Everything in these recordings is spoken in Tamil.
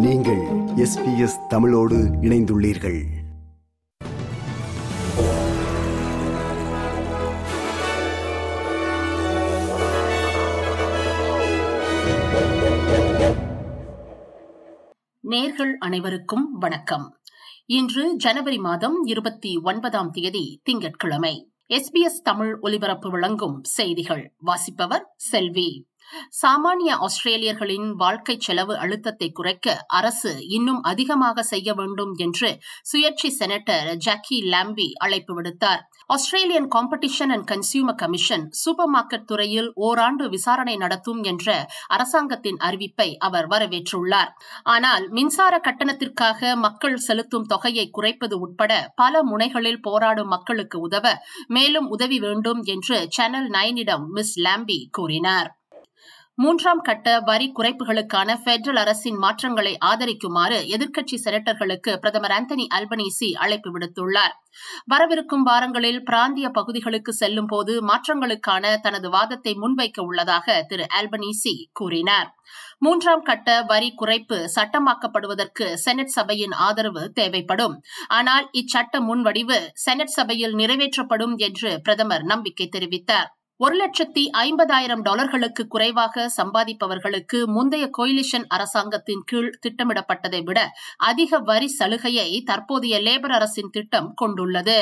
நீங்கள் எஸ்பிஎஸ் தமிழோடு இணைந்துள்ளீர்கள். நேர்கள் அனைவருக்கும் வணக்கம். இன்று ஜனவரி மாதம் இருபத்தி ஒன்பதாம் தேதி திங்கட்கிழமை. எஸ்பிஎஸ் தமிழ் ஒலிபரப்பு வழங்கும் செய்திகள் வாசிப்பவர் செல்வி. சாமானிய ஆஸ்திரேலியர்களின் வாழ்க்கை செலவு அழுத்தத்தை குறைக்க அரசு இன்னும் அதிகமாக செய்ய வேண்டும் என்று சுயேட்சை செனட்டர் ஜாக்கி லாம்பி அழைப்பு விடுத்தார். Australian competition and consumer commission supermarket துறையில் ஓராண்டு விசாரணை நடத்தும் என்ற அரசாங்கத்தின் அறிவிப்பை அவர் வரவேற்றுள்ளார். ஆனால் மின்சார கட்டணத்திற்காக மக்கள் செலுத்தும் தொகையை குறைப்பது உட்பட பல முனைகளில் போராடும் மக்களுக்கு உதவ மேலும் உதவி வேண்டும் என்று சேனல் நைனிடம் மிஸ் லாம்பி கூறினார். மூன்றாம் கட்ட வரி குறைப்புகளுக்கான பெடரல் அரசின் மாற்றங்களை ஆதரிக்குமாறு எதிர்க்கட்சி செனட்டர்களுக்கு பிரதமர் ஆந்தனி அல்பனீசி அழைப்பு விடுத்துள்ளார். வரவிருக்கும் வாரங்களில் பிராந்திய பகுதிகளுக்கு செல்லும் போது மாற்றங்களுக்கான தனது வாதத்தை முன்வைக்க உள்ளதாக திரு ஆல்பனீசி கூறினார். மூன்றாம் கட்ட வரி குறைப்பு சட்டமாக்கப்படுவதற்கு செனட் சபையின் ஆதரவு தேவைப்படும். ஆனால் இச்சட்ட முன்வடிவு செனட் சபையில் நிறைவேற்றப்படும் என்று பிரதமர் நம்பிக்கை தெரிவித்தார். ஒரு லட்சத்தி ஐம்பதாயிரம் டாலர்களுக்கு குறைவாக சம்பாதிப்பவர்களுக்கு முந்தைய கோயிலிஷன் அரசாங்கத்தின் கீழ் திட்டமிடப்பட்டதை விட அதிக வரி சலுகையை தற்போதைய லேபர் அரசின் திட்டம் கொண்டுள்ளது.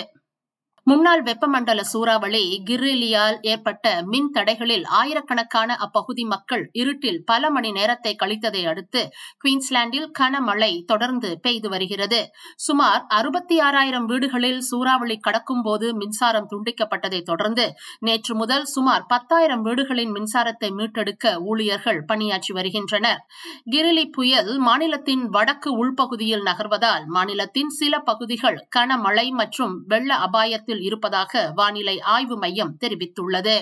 முன்னாள் வெப்பமண்டல சூறாவளி கிர்ரிலியால் ஏற்பட்ட மின் தடைகளில் ஆயிரக்கணக்கான அப்பகுதி மக்கள் இருட்டில் பல மணி நேரத்தை கழித்ததை அடுத்து குயின்ஸ்லாண்டில் கனமழை தொடர்ந்து பெய்து வருகிறது. சுமார் அறுபத்தி ஆறாயிரம் வீடுகளில் சூறாவளி கடக்கும் போது மின்சாரம் துண்டிக்கப்பட்டதை தொடர்ந்து நேற்று முதல் சுமார் பத்தாயிரம் வீடுகளின் மின்சாரத்தை மீட்டெடுக்க ஊழியர்கள் பணியாற்றி வருகின்றனர். கிரிலி புயல் மாநிலத்தின் வடக்கு உள்பகுதியில் நகர்வதால் மாநிலத்தின் சில பகுதிகள் கனமழை மற்றும் வெள்ள அபாயத்தில் இருப்பதாக வானிலை ஆய்வு மையம் தெரிவித்துள்ளது.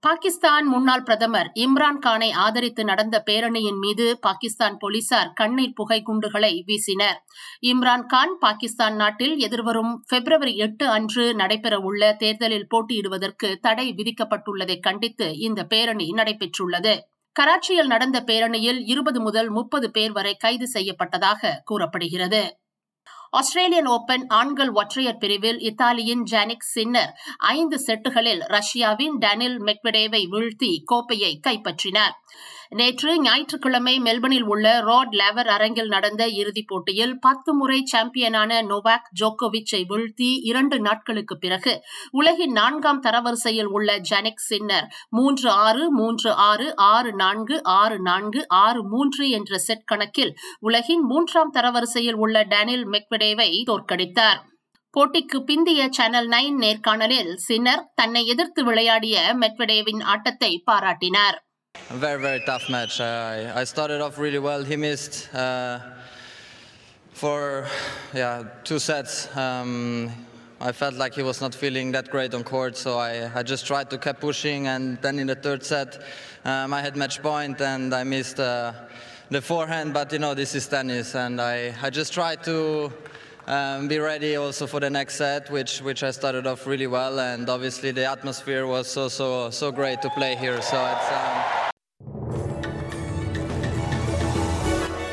பாகிஸ்தான் முன்னாள் பிரதமர் இம்ரான் கானை ஆதரித்து நடந்த பேரணியின் மீது பாகிஸ்தான் போலீசார் கண்ணீர் புகை குண்டுகளை வீசினர். இம்ரான் கான் பாகிஸ்தான் நாட்டில் எதிர்வரும் பிப்ரவரி எட்டு அன்று நடைபெறவுள்ள தேர்தலில் போட்டியிடுவதற்கு தடை விதிக்கப்பட்டுள்ளதை கண்டித்து இந்த பேரணி நடைபெற்றுள்ளது. கராச்சியில் நடந்த பேரணியில் இருபது முதல் முப்பது பேர் வரை கைது செய்யப்பட்டதாக கூறப்படுகிறது. ஆஸ்திரேலியன் ஓபன் ஆண்கள் ஒற்றையர் பிரிவில் இத்தாலியின் ஜானிக் சின்னர் ஐந்து செட்டுகளில் ரஷ்யாவின் டேனில் மெக்வெடேவை வீழ்த்தி கோப்பையை கைப்பற்றினார். நேற்று ஞாயிற்றுக்கிழமை மெல்பனில் உள்ள ரோட் லேவர் அரங்கில் நடந்த இறுதிப் போட்டியில் பத்து முறை சாம்பியனான நோவாக் ஜோக்கோவிச்சை வீழ்த்தி இரண்டு நாட்களுக்கு பிறகு உலகின் நான்காம் தரவரிசையில் உள்ள ஜெனிக் சின்னர் மூன்று ஆறு மூன்று ஆறு ஆறு நான்கு ஆறு நான்கு ஆறு மூன்று என்ற செட் கணக்கில் உலகின் மூன்றாம் தரவரிசையில் உள்ள டேனில் மெக்வெடேவை தோற்கடித்தார். போட்டிக்கு பிந்திய சேனல் நைன் நேர்காணலில் சின்னர் தன்னை எதிர்த்து விளையாடிய மெட்வெடேவின் ஆட்டத்தை பாராட்டினார். A very, very tough match. I, I started off really well. He missed uh, for yeah two sets. Um, I felt like he was not feeling that great on court, so I, I just tried to keep pushing. And then in the third set, um, I had match point and I missed uh, the forehand. But you know, this is tennis, and I, I just tried to. Um, be ready also for the next set, which which I started off really well, and obviously the atmosphere was so so so great to play here. So it's. Um,